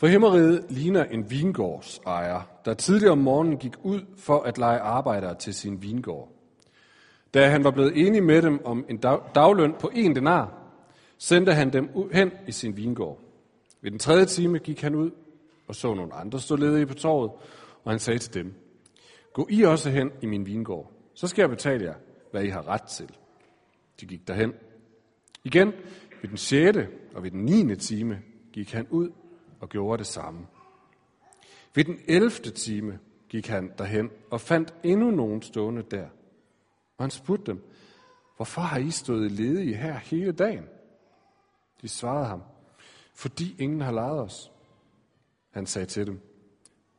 For himmeriget ligner en vingårdsejer, der tidligere om morgenen gik ud for at lege arbejdere til sin vingård. Da han var blevet enig med dem om en dagløn på en denar, sendte han dem hen i sin vingård. Ved den tredje time gik han ud og så nogle andre stå ledige på torvet, og han sagde til dem, Gå I også hen i min vingård, så skal jeg betale jer, hvad I har ret til. De gik derhen. Igen, ved den sjette og ved den niende time gik han ud og gjorde det samme. Ved den elfte time gik han derhen og fandt endnu nogen stående der. Og han spurgte dem, hvorfor har I stået ledige her hele dagen? De svarede ham, fordi ingen har lejet os. Han sagde til dem,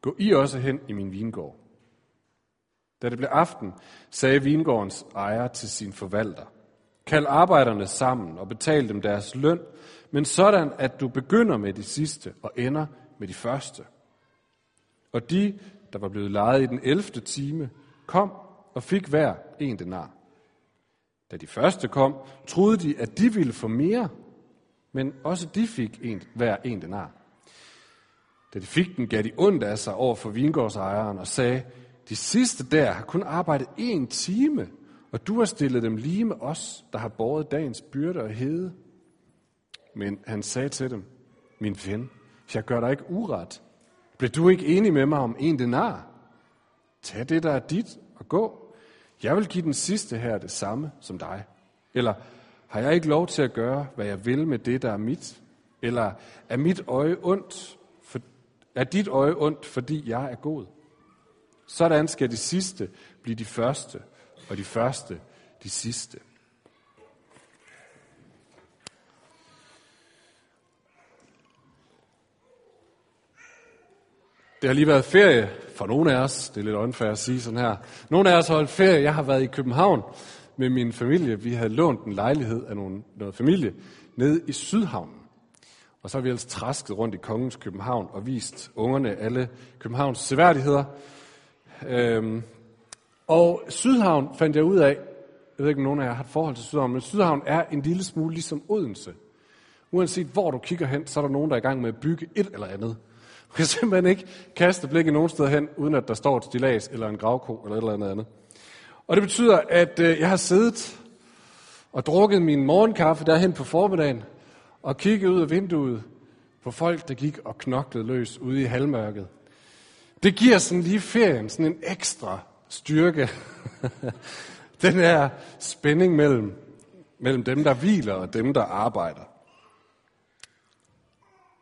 gå I også hen i min vingård. Da det blev aften, sagde vingårdens ejer til sin forvalter, kald arbejderne sammen og betal dem deres løn, men sådan, at du begynder med de sidste og ender med de første. Og de, der var blevet lejet i den 11. time, kom og fik hver en denar. Da de første kom, troede de, at de ville få mere, men også de fik en, hver en denar. Da de fik den, gav de ondt af sig over for vingårdsejeren og sagde, de sidste der har kun arbejdet en time, og du har stillet dem lige med os, der har båret dagens byrde og hede. Men han sagde til dem, min ven, jeg gør dig ikke uret. Blev du ikke enig med mig om en denar? Tag det, der er dit, og gå. Jeg vil give den sidste her det samme som dig. Eller har jeg ikke lov til at gøre, hvad jeg vil med det, der er mit? Eller er mit øje ondt, for, er dit øje ondt, fordi jeg er god? Sådan skal de sidste blive de første, og de første de sidste. Det har lige været ferie for nogle af os. Det er lidt åndfærdigt at sige sådan her. Nogle af os har holdt ferie. Jeg har været i København med min familie. Vi havde lånt en lejlighed af nogle, noget familie nede i Sydhavnen. Og så har vi ellers trasket rundt i Kongens København og vist ungerne alle Københavns seværdigheder. Øhm, og Sydhavn fandt jeg ud af, jeg ved ikke, om nogen af jer har et forhold til Sydhavn, men Sydhavn er en lille smule ligesom Odense. Uanset hvor du kigger hen, så er der nogen, der er i gang med at bygge et eller andet. Du kan simpelthen ikke kaste blikket nogen sted hen, uden at der står et stilas eller en gravko eller et eller andet andet. Og det betyder, at øh, jeg har siddet og drukket min morgenkaffe derhen på formiddagen, og kigget ud af vinduet på folk, der gik og knoklede løs ude i halvmørket. Det giver sådan lige ferien sådan en ekstra styrke. Den her spænding mellem, mellem dem, der hviler og dem, der arbejder.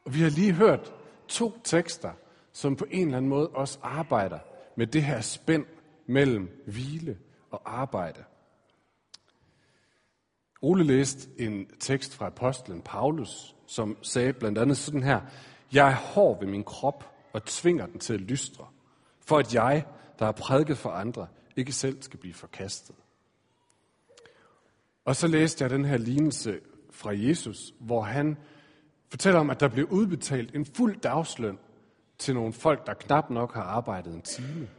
Og vi har lige hørt to tekster, som på en eller anden måde også arbejder med det her spænd mellem hvile og arbejde. Ole læste en tekst fra apostlen Paulus, som sagde blandt andet sådan her, Jeg er hård ved min krop og tvinger den til at lystre, for at jeg, der har prædiket for andre, ikke selv skal blive forkastet. Og så læste jeg den her lignelse fra Jesus, hvor han fortæller om, at der blev udbetalt en fuld dagsløn til nogle folk, der knap nok har arbejdet en time.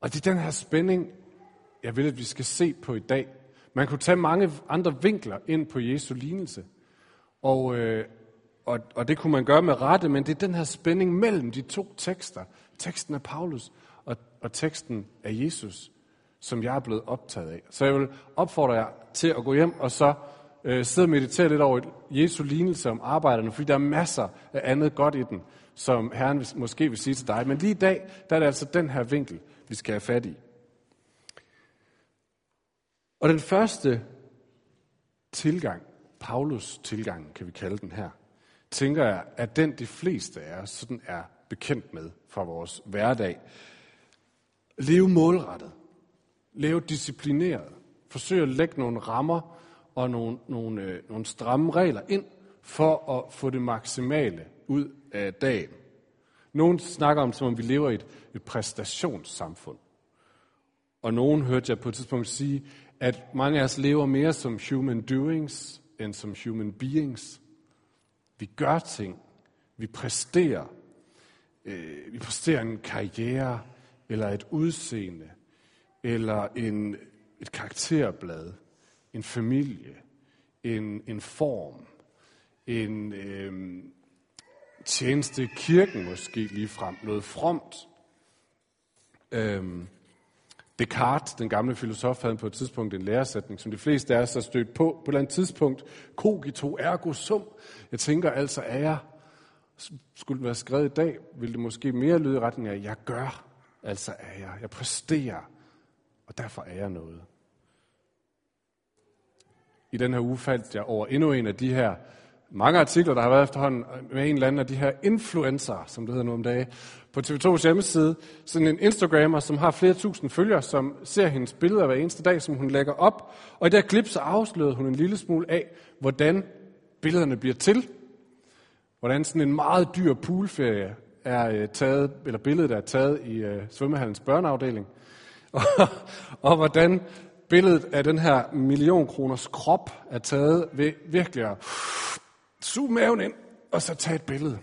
Og det er den her spænding, jeg vil, at vi skal se på i dag. Man kunne tage mange andre vinkler ind på Jesu lignelse. Og, øh, og, og det kunne man gøre med rette, men det er den her spænding mellem de to tekster. Teksten af Paulus og, og teksten af Jesus, som jeg er blevet optaget af. Så jeg vil opfordre jer til at gå hjem og så øh, sidde og meditere lidt over Jesu lignelse om arbejderne, fordi der er masser af andet godt i den, som Herren måske vil sige til dig. Men lige i dag, der er det altså den her vinkel, vi skal have fat i. Og den første tilgang, Paulus tilgang, kan vi kalde den her, tænker jeg, at den de fleste af os sådan er bekendt med fra vores hverdag. Leve målrettet. Leve disciplineret. Forsøg at lægge nogle rammer og nogle, nogle, øh, nogle stramme regler ind for at få det maksimale ud af dagen. Nogen snakker om, som om vi lever i et, et præstationssamfund. Og nogen hørte jeg på et tidspunkt sige, at mange af os lever mere som human doings end som human beings. Vi gør ting. Vi præsterer. Øh, vi præsterer en karriere, eller et udseende, eller en, et karakterblad, en familie, en, en form, en øh, tjeneste i kirken måske lige frem, noget fromt. Øh, Descartes, den gamle filosof, havde på et tidspunkt en læresætning, som de fleste af os har stødt på på et eller andet tidspunkt. Cogito ergo sum. Jeg tænker altså, er jeg, skulle det være skrevet i dag, ville det måske mere lyde i retning af, jeg gør, altså er jeg. Jeg præsterer, og derfor er jeg noget. I den her uge faldt jeg over endnu en af de her mange artikler, der har været efterhånden øh, med en eller anden af de her influencer, som det hedder nu om dagen, på TV2's hjemmeside. Sådan en Instagrammer, som har flere tusind følgere, som ser hendes billeder hver eneste dag, som hun lægger op. Og i det her klip, så afslørede hun en lille smule af, hvordan billederne bliver til. Hvordan sådan en meget dyr poolferie er øh, taget, eller billedet er taget i uh, svømmehallens børneafdeling. Og, og hvordan billedet af den her million kroners krop er taget ved virkelig at Sug maven ind, og så tag et billede.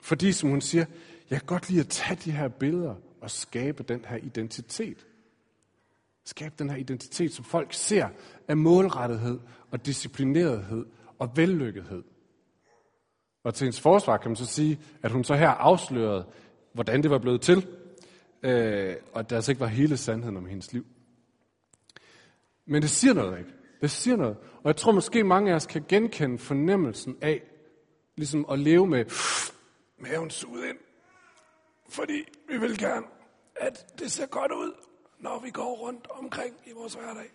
Fordi, som hun siger, jeg kan godt lide at tage de her billeder og skabe den her identitet. Skabe den her identitet, som folk ser af målrettighed og disciplinerethed og vellykkethed. Og til hendes forsvar kan man så sige, at hun så her afslørede, hvordan det var blevet til, øh, og at der altså ikke var hele sandheden om hendes liv. Men det siger noget, ikke? Det siger noget. Og jeg tror måske mange af os kan genkende fornemmelsen af, ligesom at leve med maven suget ind. Fordi vi vil gerne, at det ser godt ud, når vi går rundt omkring i vores hverdag.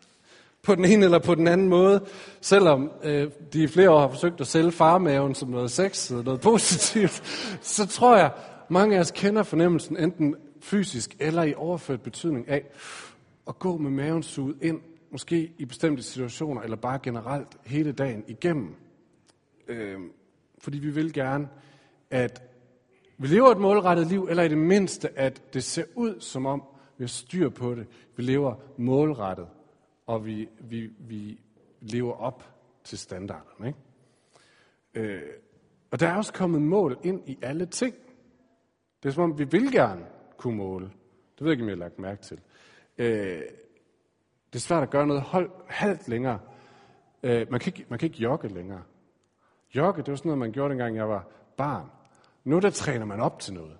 På den ene eller på den anden måde, selvom øh, de i flere år har forsøgt at sælge farmaven som noget sex eller noget positivt, så tror jeg, mange af os kender fornemmelsen enten fysisk eller i overført betydning af at gå med maven suget ind måske i bestemte situationer, eller bare generelt hele dagen igennem. Øh, fordi vi vil gerne, at vi lever et målrettet liv, eller i det mindste, at det ser ud som om, vi har styr på det. Vi lever målrettet, og vi, vi, vi lever op til standarderne. Ikke? Øh, og der er også kommet mål ind i alle ting. Det er som om, vi vil gerne kunne måle. Det ved jeg ikke, om jeg har lagt mærke til. Øh, det er svært at gøre noget hold, halvt længere. Øh, man, kan ikke, man kan ikke jogge længere. Jogge, det var sådan noget, man gjorde, dengang jeg var barn. Nu der træner man op til noget.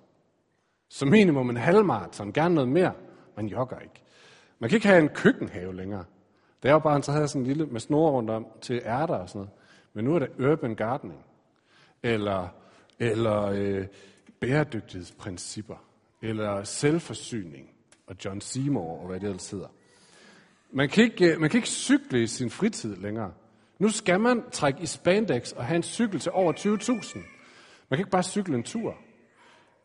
Som minimum en halvmarathon, gerne noget mere. Man jogger ikke. Man kan ikke have en køkkenhave længere. Da jeg var barn, så havde jeg sådan en lille med snore rundt om til ærter og sådan noget. Men nu er det urban gardening. Eller, eller øh, bæredygtighedsprincipper. Eller selvforsyning. Og John Seymour og hvad det ellers hedder. Man kan, ikke, øh, man kan ikke cykle i sin fritid længere. Nu skal man trække i spandex og have en cykel til over 20.000. Man kan ikke bare cykle en tur.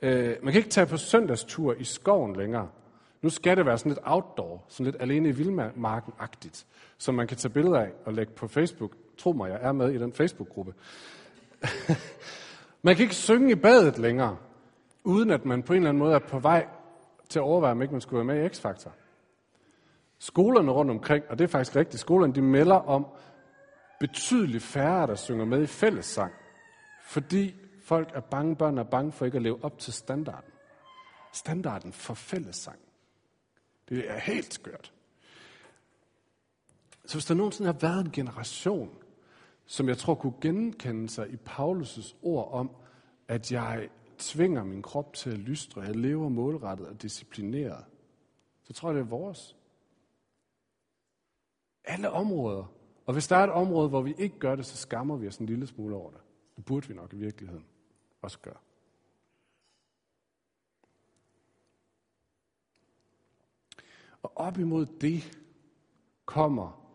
Øh, man kan ikke tage på søndagstur i skoven længere. Nu skal det være sådan lidt outdoor, sådan lidt alene i vildmarken-agtigt, som man kan tage billeder af og lægge på Facebook. Tro mig, jeg er med i den Facebook-gruppe. man kan ikke synge i badet længere, uden at man på en eller anden måde er på vej til at overveje, om ikke man skulle være med i X-Factor. Skolerne rundt omkring, og det er faktisk rigtigt, skolerne de melder om betydeligt færre, der synger med i fællessang, fordi folk er bange, børn er bange for ikke at leve op til standarden. Standarden for fællessang. Det er helt skørt. Så hvis der nogensinde har været en generation, som jeg tror kunne genkende sig i Paulus' ord om, at jeg tvinger min krop til at lystre, jeg lever målrettet og disciplineret, så tror jeg, det er vores. Alle områder. Og hvis der er et område, hvor vi ikke gør det, så skammer vi os en lille smule over det. Det burde vi nok i virkeligheden også gøre. Og op imod det kommer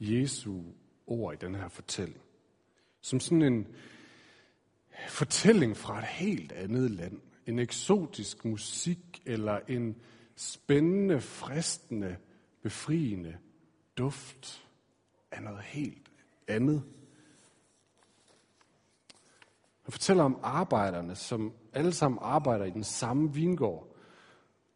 Jesu ord i den her fortælling. Som sådan en fortælling fra et helt andet land. En eksotisk musik eller en spændende, fristende, befriende duft af noget helt andet. Han fortæller om arbejderne, som alle sammen arbejder i den samme vingård.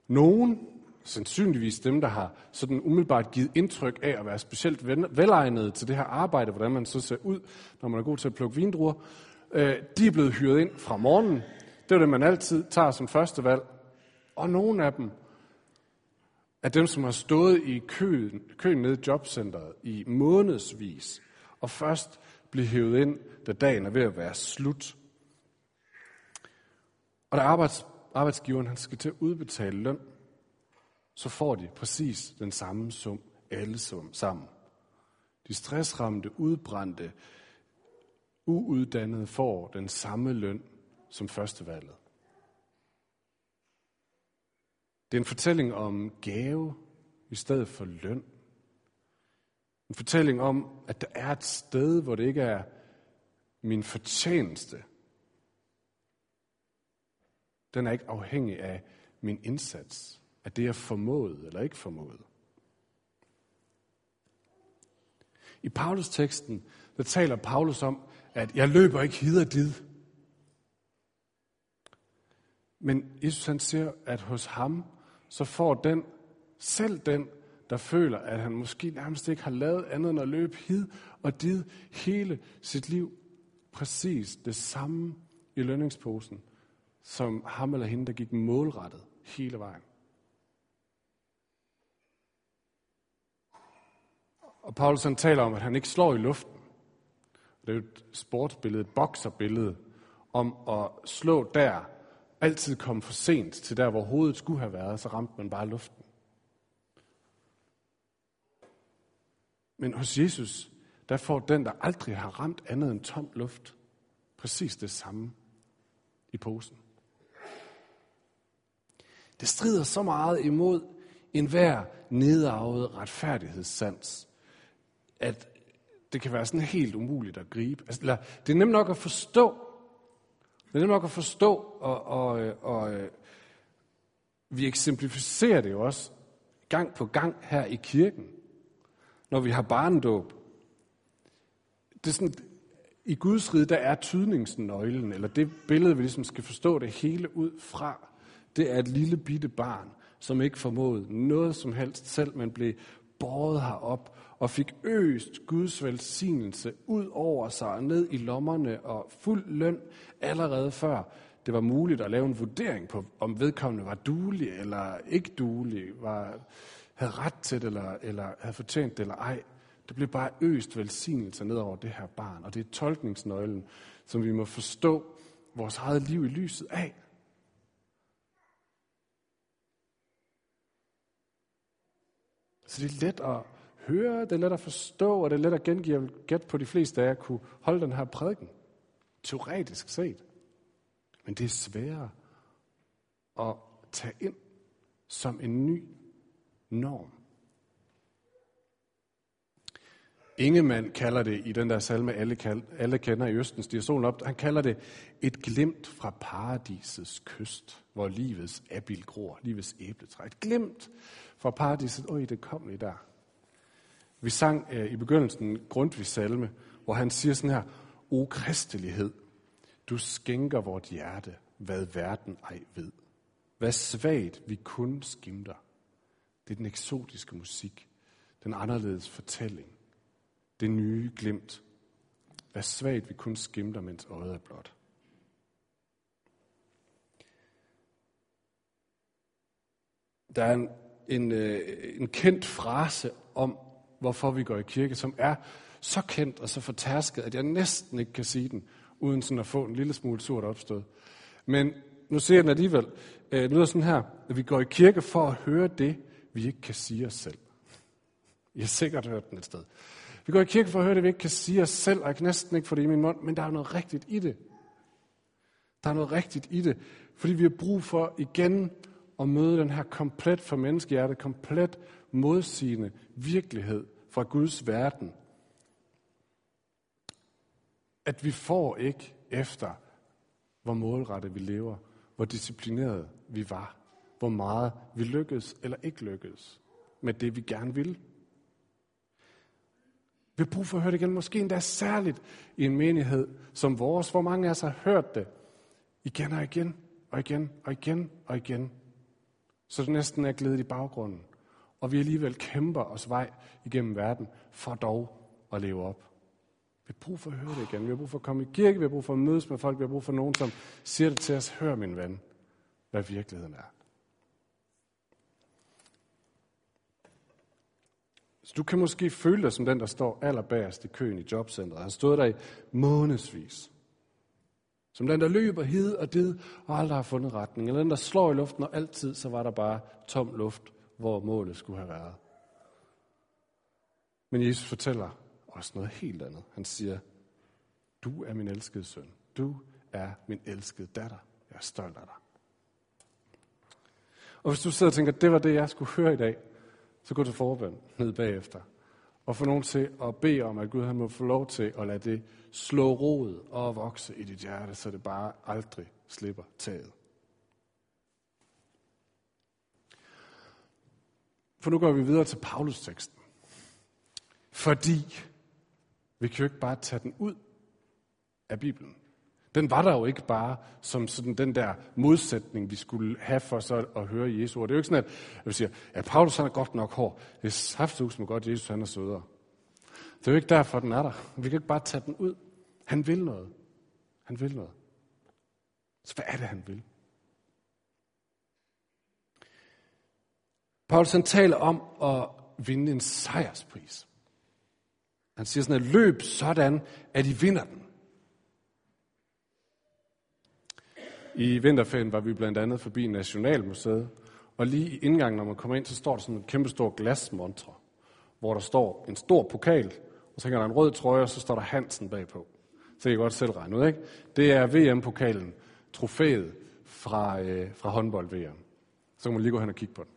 Nogen, sandsynligvis dem, der har sådan umiddelbart givet indtryk af at være specielt velegnede til det her arbejde, hvordan man så ser ud, når man er god til at plukke vindruer, øh, de er blevet hyret ind fra morgenen. Det er det, man altid tager som første valg. Og nogle af dem af dem, som har stået i køen, køen nede i jobcentret i månedsvis, og først blive hævet ind, da dagen er ved at være slut. Og da arbejds, arbejdsgiveren han skal til at udbetale løn, så får de præcis den samme sum, alle sum sammen. De stressramte, udbrændte, uuddannede får den samme løn som førstevalget. Det er en fortælling om gave i stedet for løn. En fortælling om, at der er et sted, hvor det ikke er min fortjeneste. Den er ikke afhængig af min indsats, af det, jeg formåede eller ikke formåede. I Paulus teksten, der taler Paulus om, at jeg løber ikke hid og did. Men Jesus han siger, at hos ham, så får den, selv den, der føler, at han måske nærmest ikke har lavet andet end at løbe hid og did hele sit liv, præcis det samme i lønningsposen, som ham eller hende, der gik målrettet hele vejen. Og Paulus han taler om, at han ikke slår i luften. Det er jo et sportsbillede, et bokserbillede, om at slå der, altid komme for sent til der, hvor hovedet skulle have været, så ramte man bare luften. Men hos Jesus, der får den, der aldrig har ramt andet end tom luft, præcis det samme i posen. Det strider så meget imod enhver nedarvet retfærdighedssans, at det kan være sådan helt umuligt at gribe. Altså, det er nemt nok at forstå. Det er nemt nok at forstå, og, og, og øh, vi eksemplificerer det jo også gang på gang her i kirken, når vi har barndåb. Det er sådan, i Guds rige, der er tydningsnøglen, eller det billede, vi ligesom skal forstå det hele ud fra, det er et lille bitte barn, som ikke formåede noget som helst selv, men blev båret herop og fik øst Guds velsignelse ud over sig og ned i lommerne og fuld løn allerede før det var muligt at lave en vurdering på, om vedkommende var duelig eller ikke duelig, var, havde ret til det eller, eller havde fortjent det eller ej. Det blev bare øst velsignelse ned over det her barn, og det er tolkningsnøglen, som vi må forstå vores eget liv i lyset af. Så det er let at høre, det er let at forstå, og det er let at gengive. Jeg vil gætte på de fleste af jer kunne holde den her prædiken. Teoretisk set. Men det er sværere at tage ind som en ny norm. Ingemann kalder det i den der salme, alle, kald, alle kender i Østen, stiger solen op, han kalder det et glimt fra paradisets kyst, hvor livets abil gror, livets æbletræ. Et glimt fra paradiset, øj, det kom lige der. Vi sang øh, i begyndelsen Grundtvigs salme, hvor han siger sådan her, O kristelighed, du skænker vort hjerte, hvad verden ej ved. Hvad svagt vi kun skimter. Det er den eksotiske musik, den anderledes fortælling, det nye glimt. Hvad svagt vi kun skimter, mens øjet er blot. Der er en, en, øh, en kendt frase om, hvorfor vi går i kirke, som er så kendt og så fortærsket, at jeg næsten ikke kan sige den, uden sådan at få en lille smule surt opstået. Men nu ser jeg den alligevel. Øh, det lyder sådan her, at vi går i kirke for at høre det, vi ikke kan sige os selv. Jeg har sikkert hørt den et sted. Vi går i kirke for at høre det, vi ikke kan sige os selv, og jeg kan næsten ikke få det i min mund, men der er noget rigtigt i det. Der er noget rigtigt i det, fordi vi har brug for igen at møde den her komplet for menneskehjertet, komplet modsigende virkelighed fra Guds verden. At vi får ikke efter, hvor målrettet vi lever, hvor disciplineret vi var, hvor meget vi lykkedes eller ikke lykkedes med det, vi gerne vil. Vi har brug for at høre det igen, måske endda særligt i en menighed som vores, hvor mange af os har hørt det igen og igen og igen og igen og igen, så det næsten er glædet i baggrunden. Og vi alligevel kæmper os vej igennem verden for dog at leve op. Vi har brug for at høre det igen. Vi har brug for at komme i kirke. Vi har brug for at mødes med folk. Vi har brug for nogen, som siger det til os. Hør, min ven, hvad virkeligheden er. Så du kan måske føle dig som den, der står allerbærest i køen i jobcentret. Han stod der i månedsvis. Som den, der løber hid og did og aldrig har fundet retning. Eller den, der slår i luften, og altid så var der bare tom luft, hvor målet skulle have været. Men Jesus fortæller også noget helt andet. Han siger, du er min elskede søn. Du er min elskede datter. Jeg er stolt af dig. Og hvis du sidder og tænker, det var det, jeg skulle høre i dag, så gå til forbøn ned bagefter. Og få nogen til at bede om, at Gud han må få lov til at lade det slå rod og vokse i dit hjerte, så det bare aldrig slipper taget. For nu går vi videre til Paulus-teksten. Fordi vi kan jo ikke bare tage den ud af Bibelen. Den var der jo ikke bare som sådan den der modsætning, vi skulle have for så at høre Jesu ord. Det er jo ikke sådan, at jeg siger, at Paulus han er godt nok hård. Det er safthus med godt, Jesus han er sødere. Det er jo ikke derfor, den er der. Vi kan ikke bare tage den ud. Han vil noget. Han vil noget. Så hvad er det, han vil? Paulus han taler om at vinde en sejrspris. Han siger sådan, at løb sådan, at I vinder den. I vinterferien var vi blandt andet forbi Nationalmuseet, og lige i indgangen, når man kommer ind, så står der sådan en kæmpe stor glasmontre, hvor der står en stor pokal, og så hænger der en rød trøje, og så står der Hansen bagpå. Så kan I godt selv regne ud, ikke? Det er VM-pokalen, trofæet fra, øh, fra håndbold-VM. Så kan man lige gå hen og kigge på den.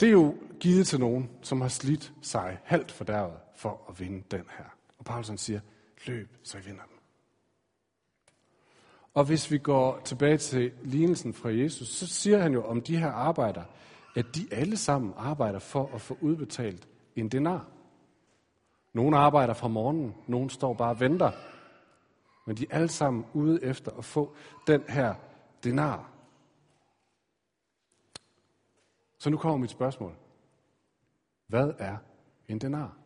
Det er jo givet til nogen, som har slidt sig halvt fordærvet for at vinde den her. Og Paulsen siger, løb, så I vinder den. Og hvis vi går tilbage til lignelsen fra Jesus, så siger han jo om de her arbejder, at de alle sammen arbejder for at få udbetalt en denar. Nogle arbejder fra morgenen, nogle står bare og venter. Men de er alle sammen ude efter at få den her denar. Så nu kommer mit spørgsmål. Hvad er en denar?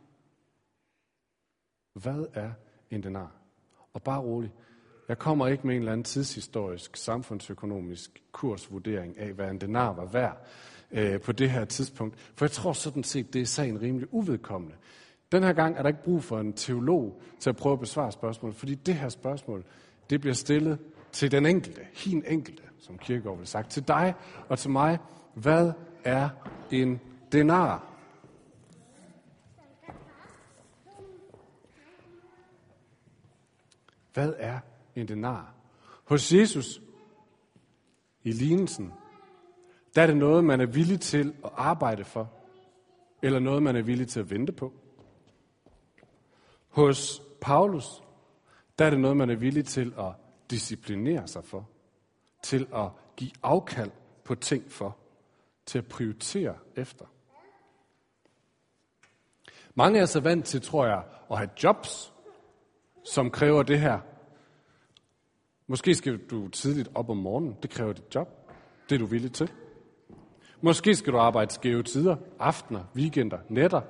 Hvad er en denar? Og bare roligt, jeg kommer ikke med en eller anden tidshistorisk, samfundsøkonomisk kursvurdering af, hvad en denar var værd øh, på det her tidspunkt. For jeg tror sådan set, det er sagen rimelig uvedkommende. Den her gang er der ikke brug for en teolog til at prøve at besvare spørgsmålet, fordi det her spørgsmål, det bliver stillet til den enkelte, hin enkelte, som Kirkegaard vil sagt, til dig og til mig. Hvad er en denar? Hvad er en denar? Hos Jesus i lignelsen, der er det noget, man er villig til at arbejde for, eller noget, man er villig til at vente på. Hos Paulus, der er det noget, man er villig til at disciplinere sig for, til at give afkald på ting for, til at prioritere efter. Mange er så vant til, tror jeg, at have jobs, som kræver det her. Måske skal du tidligt op om morgenen. Det kræver dit job. Det er du villig til. Måske skal du arbejde skæve tider, aftener, weekender, nætter.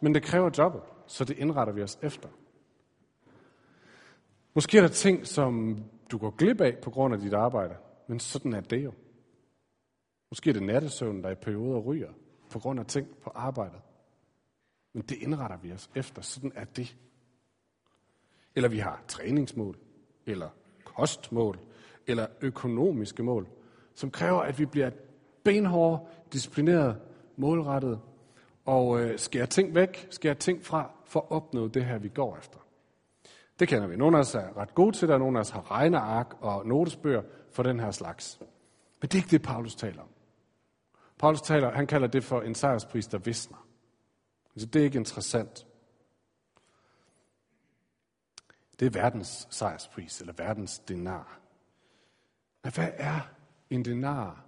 Men det kræver jobbet, så det indretter vi os efter. Måske er der ting, som du går glip af på grund af dit arbejde. Men sådan er det jo. Måske er det nattesøvn, der i perioder ryger på grund af ting på arbejdet. Men det indretter vi os efter. Sådan er det. Eller vi har træningsmål, eller kostmål, eller økonomiske mål, som kræver, at vi bliver benhårde, disciplineret, målrettet og øh, skærer ting væk, skærer ting fra for at opnå det her, vi går efter. Det kender vi. Nogle af os er ret gode til det, og nogle af os har regneark og notesbøger for den her slags. Men det er ikke det, Paulus taler om. Paulus taler, han kalder det for en sejrspris, der visner. Altså, det er ikke interessant. Det er verdens sejrspris, eller verdens denar. Men hvad er en denar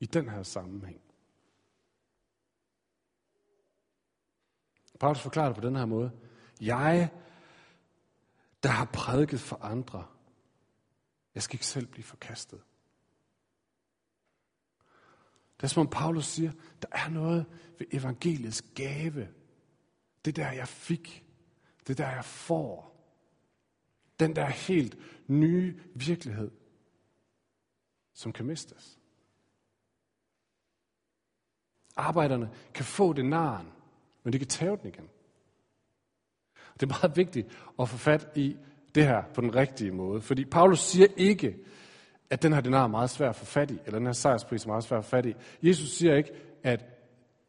i den her sammenhæng? Paulus forklarer det på den her måde. Jeg, der har prædiket for andre, jeg skal ikke selv blive forkastet. Det er som om Paulus siger, der er noget ved evangeliets gave. Det der, jeg fik. Det der, jeg får. Den der helt nye virkelighed, som kan mistes. Arbejderne kan få det naren, men de kan tage den igen. Det er meget vigtigt at få fat i det her på den rigtige måde, fordi Paulus siger ikke, at den her denar er meget svær at få fat i, eller den her sejrspris er meget svær at få fat i. Jesus siger ikke, at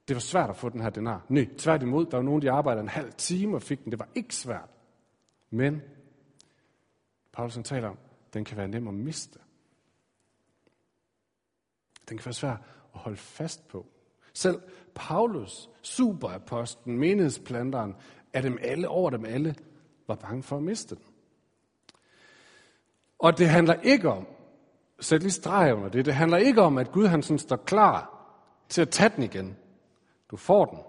det var svært at få den her denar. Nej, tværtimod, der var nogen, der arbejdede en halv time og fik den. Det var ikke svært. Men Paulus taler om, den kan være nem at miste. Den kan være svær at holde fast på. Selv Paulus, superaposten, menighedsplanteren, af dem alle, over dem alle, var bange for at miste den. Og det handler ikke om, sæt lige streg under det, det handler ikke om, at Gud han sådan står klar til at tage den igen. Du får den,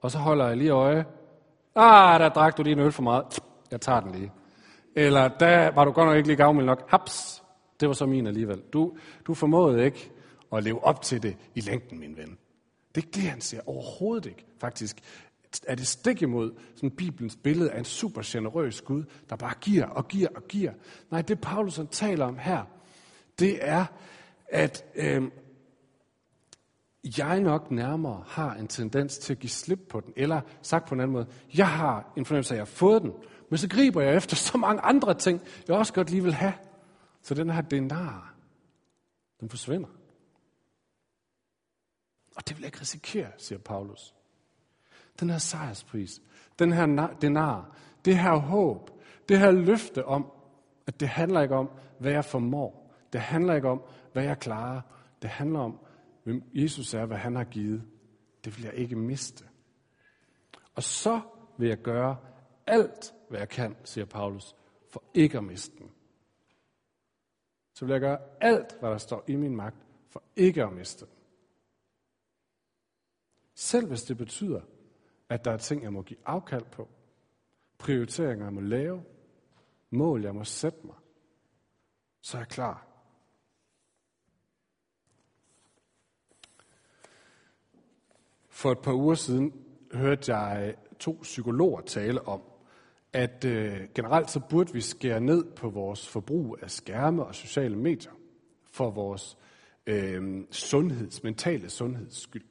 og så holder jeg lige øje. Ah, der drak du lige en øl for meget. Jeg tager den lige. Eller der var du godt nok ikke lige gavmild nok. Haps, det var så min alligevel. Du, du formåede ikke at leve op til det i længden, min ven. Det er ikke det, han siger. Overhovedet ikke, faktisk. Er det stik imod sådan Bibelens billede af en super generøs Gud, der bare giver og giver og giver. Nej, det Paulus han taler om her, det er, at øh, jeg nok nærmere har en tendens til at give slip på den. Eller sagt på en anden måde, jeg har en fornemmelse af, at jeg har fået den, men så griber jeg efter så mange andre ting, jeg også godt lige vil have. Så den her denar, den forsvinder. Og det vil jeg ikke risikere, siger Paulus. Den her sejrspris, den her denar, det her håb, det her løfte om, at det handler ikke om, hvad jeg formår. Det handler ikke om, hvad jeg klarer. Det handler om, hvem Jesus er, hvad han har givet. Det vil jeg ikke miste. Og så vil jeg gøre alt, hvad jeg kan, siger Paulus, for ikke at miste den. Så vil jeg gøre alt, hvad der står i min magt, for ikke at miste den. Selv hvis det betyder, at der er ting, jeg må give afkald på, prioriteringer, jeg må lave, mål, jeg må sætte mig, så er jeg klar. For et par uger siden hørte jeg to psykologer tale om, at øh, generelt så burde vi skære ned på vores forbrug af skærme og sociale medier for vores øh, sundheds, mentale sundheds skyld.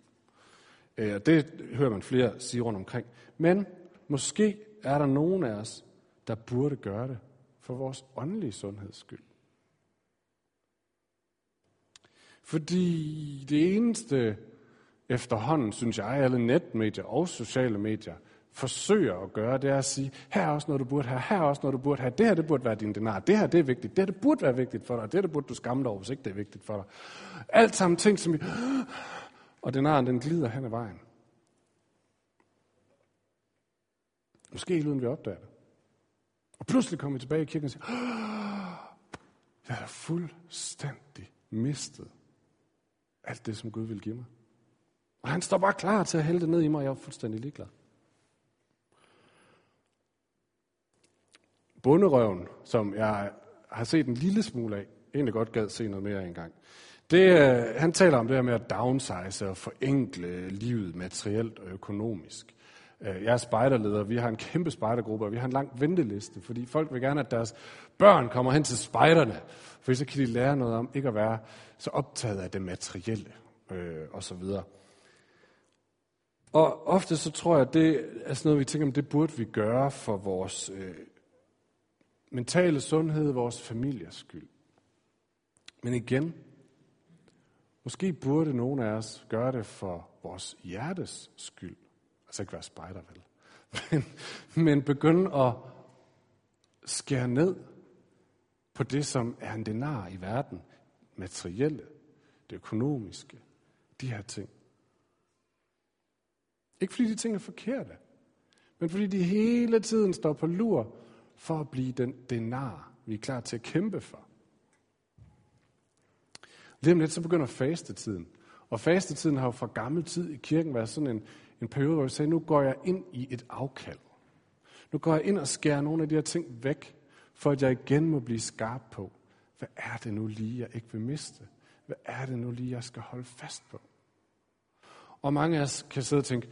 Øh, det hører man flere sige rundt omkring. Men måske er der nogen af os, der burde gøre det for vores åndelige sundheds skyld. Fordi det eneste efterhånden, synes jeg, alle netmedier og sociale medier forsøger at gøre, det er at sige, her er også noget, du burde have, her er også noget, du burde have, det her, det burde være din denar, det her, det er vigtigt, det her, det burde være vigtigt for dig, det her, det burde du skamme dig over, hvis ikke det er vigtigt for dig. Alt sammen ting, som vi... Og denaren, den glider hen ad vejen. Måske helt uden vi opdager det. Og pludselig kommer vi tilbage i kirken og siger, jeg har fuldstændig mistet alt det, som Gud vil give mig. Og han står bare klar til at hælde det ned i mig, og jeg er fuldstændig ligeglad. Bunderøven, som jeg har set en lille smule af, egentlig godt gad se noget mere engang. Det, øh, han taler om det her med at downsize og forenkle livet materielt og økonomisk. Øh, jeg er spejderleder, vi har en kæmpe spejdergruppe, og vi har en lang venteliste, fordi folk vil gerne, at deres børn kommer hen til spejderne, for så kan de lære noget om ikke at være så optaget af det materielle øh, og så videre. Og ofte så tror jeg, at det er sådan noget, vi tænker, om det burde vi gøre for vores øh, mentale sundhed, vores familiers skyld. Men igen, måske burde nogen af os gøre det for vores hjertes skyld. Altså ikke være spejder, vel? Men, men begynde at skære ned på det, som er en denar i verden. Materielle, det økonomiske, de her ting. Ikke fordi de ting er forkerte, men fordi de hele tiden står på lur for at blive den denar, vi er klar til at kæmpe for. Lige om lidt, så begynder fastetiden. Og fastetiden har jo fra gammel tid i kirken været sådan en, en periode, hvor vi sagde, nu går jeg ind i et afkald. Nu går jeg ind og skærer nogle af de her ting væk, for at jeg igen må blive skarp på, hvad er det nu lige, jeg ikke vil miste? Hvad er det nu lige, jeg skal holde fast på? Og mange af os kan sidde og tænke,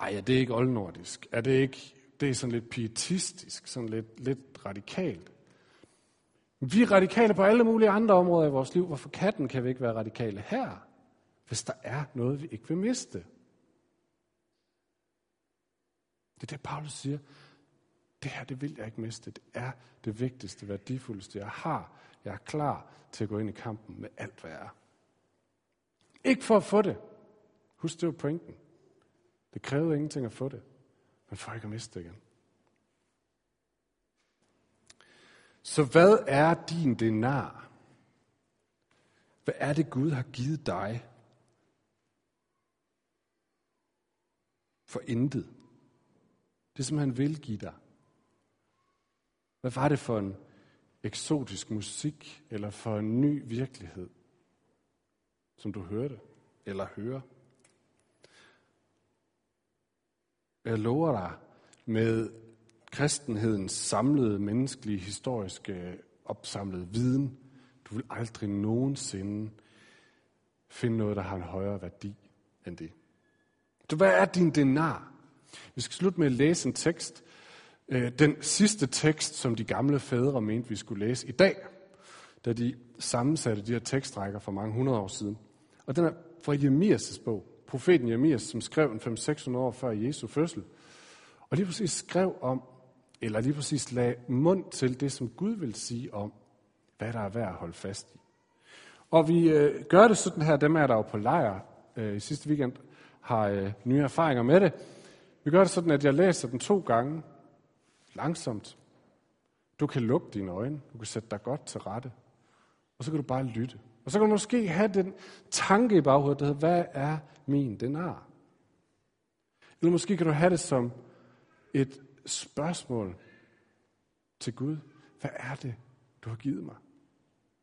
ej, er det ikke oldnordisk? Er det ikke, det er sådan lidt pietistisk, sådan lidt, lidt radikalt? Vi er radikale på alle mulige andre områder i vores liv. Hvorfor katten kan vi ikke være radikale her? Hvis der er noget, vi ikke vil miste. Det er det, Paulus siger. Det her, det vil jeg ikke miste. Det er det vigtigste, værdifuldeste, jeg har. Jeg er klar til at gå ind i kampen med alt, hvad jeg er. Ikke for at få det. Husk, det var pointen. Det krævede ingenting at få det, men for ikke at miste det igen. Så hvad er din denar? Hvad er det, Gud har givet dig? For intet. Det, som han vil give dig. Hvad var det for en eksotisk musik, eller for en ny virkelighed, som du hørte, eller hører? Jeg lover dig, med kristenhedens samlede menneskelige, historiske, opsamlede viden, du vil aldrig nogensinde finde noget, der har en højere værdi end det. Så hvad er din denar? Vi skal slutte med at læse en tekst. Øh, den sidste tekst, som de gamle fædre mente, vi skulle læse i dag, da de sammensatte de her tekstrækker for mange hundrede år siden. Og den er fra Jeremias' bog. Profeten Jeremias, som skrev en 500-600 år før Jesu fødsel. Og lige præcis skrev om, eller lige præcis lagde mund til det, som Gud vil sige om, hvad der er værd at holde fast i. Og vi øh, gør det sådan her, dem er der jo på lejr øh, i sidste weekend, har øh, nye erfaringer med det. Vi gør det sådan, at jeg læser den to gange, langsomt. Du kan lukke dine øjne, du kan sætte dig godt til rette, og så kan du bare lytte. Og så kan du måske have den tanke i baghovedet, der hedder, hvad er min denar? Eller måske kan du have det som et spørgsmål til Gud. Hvad er det, du har givet mig,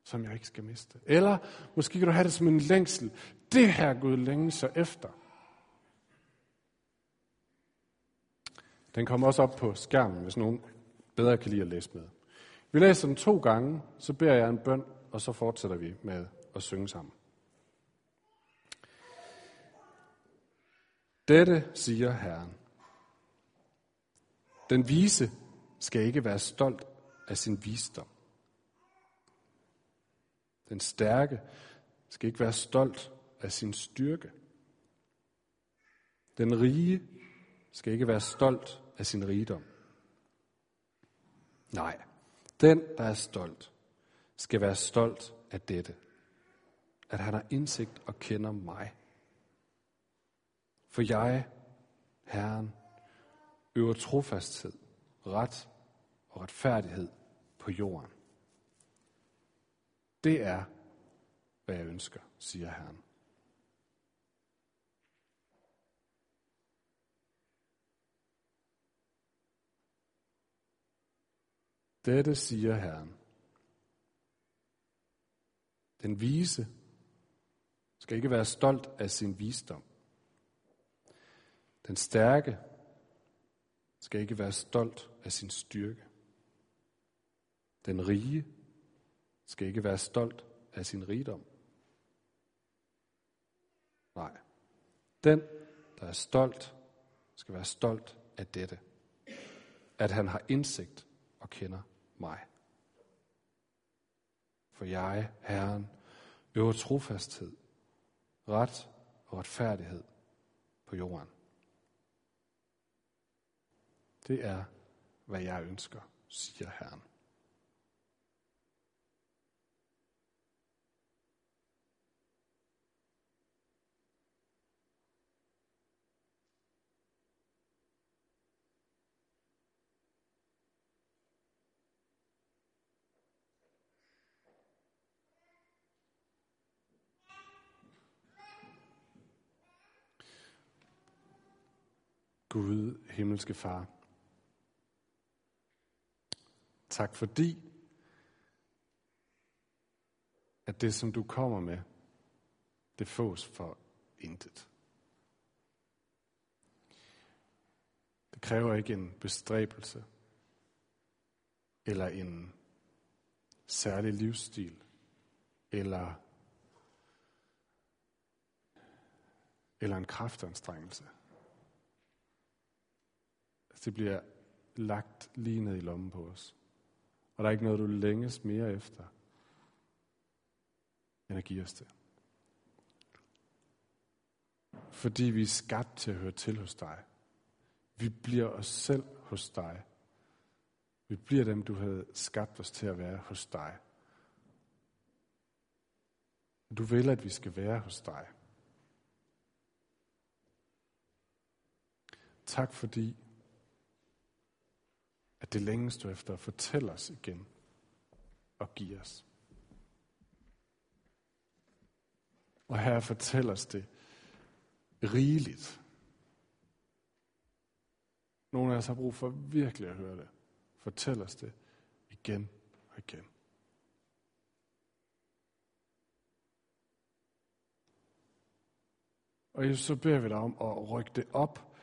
som jeg ikke skal miste? Eller måske kan du have det som en længsel. Det her Gud længe så efter. Den kommer også op på skærmen, hvis nogen bedre kan lide at læse med. Vi læser den to gange, så beder jeg en bøn, og så fortsætter vi med at synge sammen. Dette siger Herren. Den vise skal ikke være stolt af sin visdom. Den stærke skal ikke være stolt af sin styrke. Den rige skal ikke være stolt af sin rigdom. Nej, den, der er stolt, skal være stolt af dette. At han har indsigt og kender mig. For jeg, Herren, øver trofasthed, ret og retfærdighed på jorden. Det er, hvad jeg ønsker, siger Herren. Dette siger Herren. Den vise skal ikke være stolt af sin visdom. Den stærke skal ikke være stolt af sin styrke. Den rige skal ikke være stolt af sin rigdom. Nej. Den, der er stolt, skal være stolt af dette. At han har indsigt og kender mig. For jeg, Herren, øver trofasthed, ret og retfærdighed på jorden. Det er, hvad jeg ønsker, siger Herren. Gud, himmelske Far. Tak fordi, at det, som du kommer med, det fås for intet. Det kræver ikke en bestræbelse eller en særlig livsstil eller eller en kraftanstrengelse. Altså, det bliver lagt lige ned i lommen på os. Og der er ikke noget, du længes mere efter, end at give os det. Fordi vi er skabt til at høre til hos dig. Vi bliver os selv hos dig. Vi bliver dem, du havde skabt os til at være hos dig. Du vil, at vi skal være hos dig. Tak fordi, at det længes du efter at fortælle os igen og give os. Og her fortæl os det rigeligt. Nogle af os har brug for virkelig at høre det. Fortæl os det igen og igen. Og Jesus, så beder vi dig om at rykke det op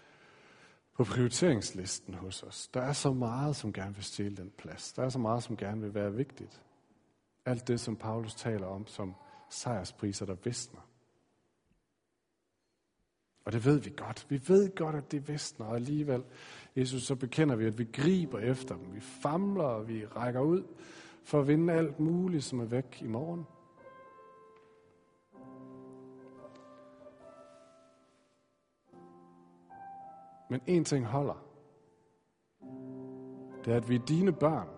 på prioriteringslisten hos os. Der er så meget, som gerne vil stjæle den plads. Der er så meget, som gerne vil være vigtigt. Alt det, som Paulus taler om som sejrspriser, der visner. Og det ved vi godt. Vi ved godt, at det visner, og alligevel, Jesus, så bekender vi, at vi griber efter dem. Vi famler, og vi rækker ud for at vinde alt muligt, som er væk i morgen. Men en ting holder. Det er, at vi er dine børn,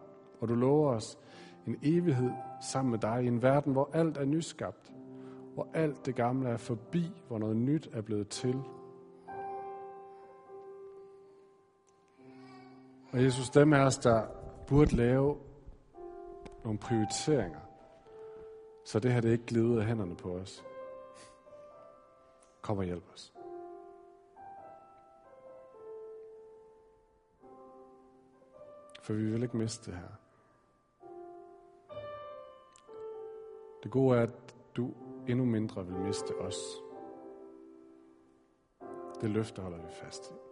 og du lover os en evighed sammen med dig i en verden, hvor alt er nyskabt, hvor alt det gamle er forbi, hvor noget nyt er blevet til. Og Jesus, dem af os, der burde lave nogle prioriteringer, så det her det ikke glider af hænderne på os. Kom og hjælp os. For vi vil ikke miste det her. Det gode er, at du endnu mindre vil miste os. Det løfte holder vi fast i.